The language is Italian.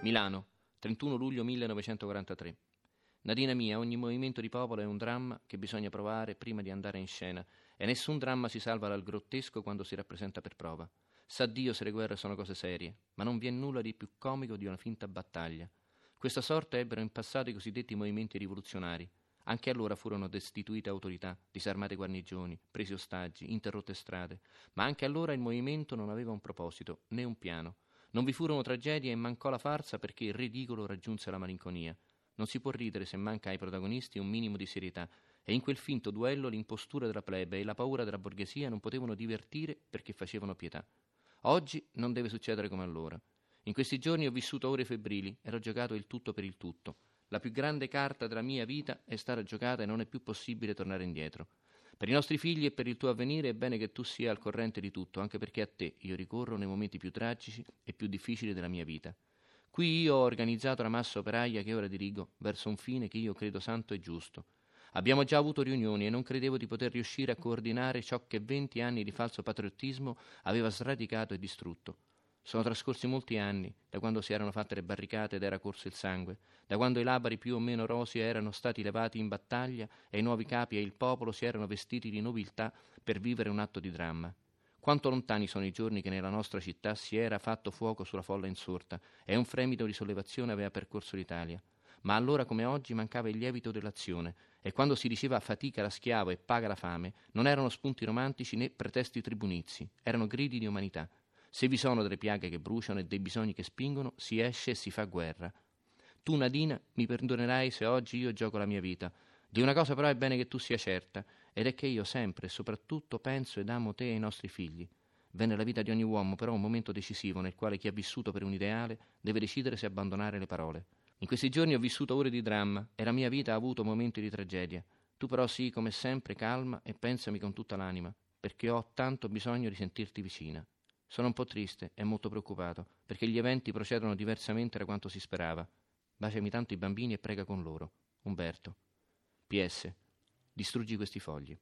Milano, 31 luglio 1943. Nadina mia, ogni movimento di popolo è un dramma che bisogna provare prima di andare in scena, e nessun dramma si salva dal grottesco quando si rappresenta per prova. Sa Dio se le guerre sono cose serie, ma non vi è nulla di più comico di una finta battaglia. Questa sorte ebbero in passato i cosiddetti movimenti rivoluzionari. Anche allora furono destituite autorità, disarmate guarnigioni, presi ostaggi, interrotte strade, ma anche allora il movimento non aveva un proposito, né un piano. Non vi furono tragedie e mancò la farsa perché il ridicolo raggiunse la malinconia. Non si può ridere se manca ai protagonisti un minimo di serietà, e in quel finto duello l'impostura della plebe e la paura della borghesia non potevano divertire perché facevano pietà. Oggi non deve succedere come allora. In questi giorni ho vissuto ore febbrili ed ho giocato il tutto per il tutto. La più grande carta della mia vita è stata giocata e non è più possibile tornare indietro. Per i nostri figli e per il tuo avvenire è bene che tu sia al corrente di tutto, anche perché a te io ricorro nei momenti più tragici e più difficili della mia vita. Qui io ho organizzato la massa operaia che ora dirigo verso un fine che io credo santo e giusto. Abbiamo già avuto riunioni e non credevo di poter riuscire a coordinare ciò che venti anni di falso patriottismo aveva sradicato e distrutto. Sono trascorsi molti anni da quando si erano fatte le barricate ed era corso il sangue, da quando i labari più o meno rosi erano stati levati in battaglia e i nuovi capi e il popolo si erano vestiti di nobiltà per vivere un atto di dramma. Quanto lontani sono i giorni che nella nostra città si era fatto fuoco sulla folla insorta e un fremito di sollevazione aveva percorso l'Italia ma allora come oggi mancava il lievito dell'azione e quando si diceva fatica la schiavo e paga la fame non erano spunti romantici né pretesti tribunizi, erano gridi di umanità. Se vi sono delle piaghe che bruciano e dei bisogni che spingono, si esce e si fa guerra. Tu, Nadina, mi perdonerai se oggi io gioco la mia vita. Di una cosa però è bene che tu sia certa, ed è che io sempre e soprattutto penso ed amo te e i nostri figli. Venne la vita di ogni uomo però un momento decisivo nel quale chi ha vissuto per un ideale deve decidere se abbandonare le parole. In questi giorni ho vissuto ore di dramma e la mia vita ha avuto momenti di tragedia. Tu però sii come sempre calma e pensami con tutta l'anima, perché ho tanto bisogno di sentirti vicina. Sono un po' triste e molto preoccupato, perché gli eventi procedono diversamente da quanto si sperava. Baciami tanto i bambini e prega con loro. Umberto. PS. Distruggi questi fogli.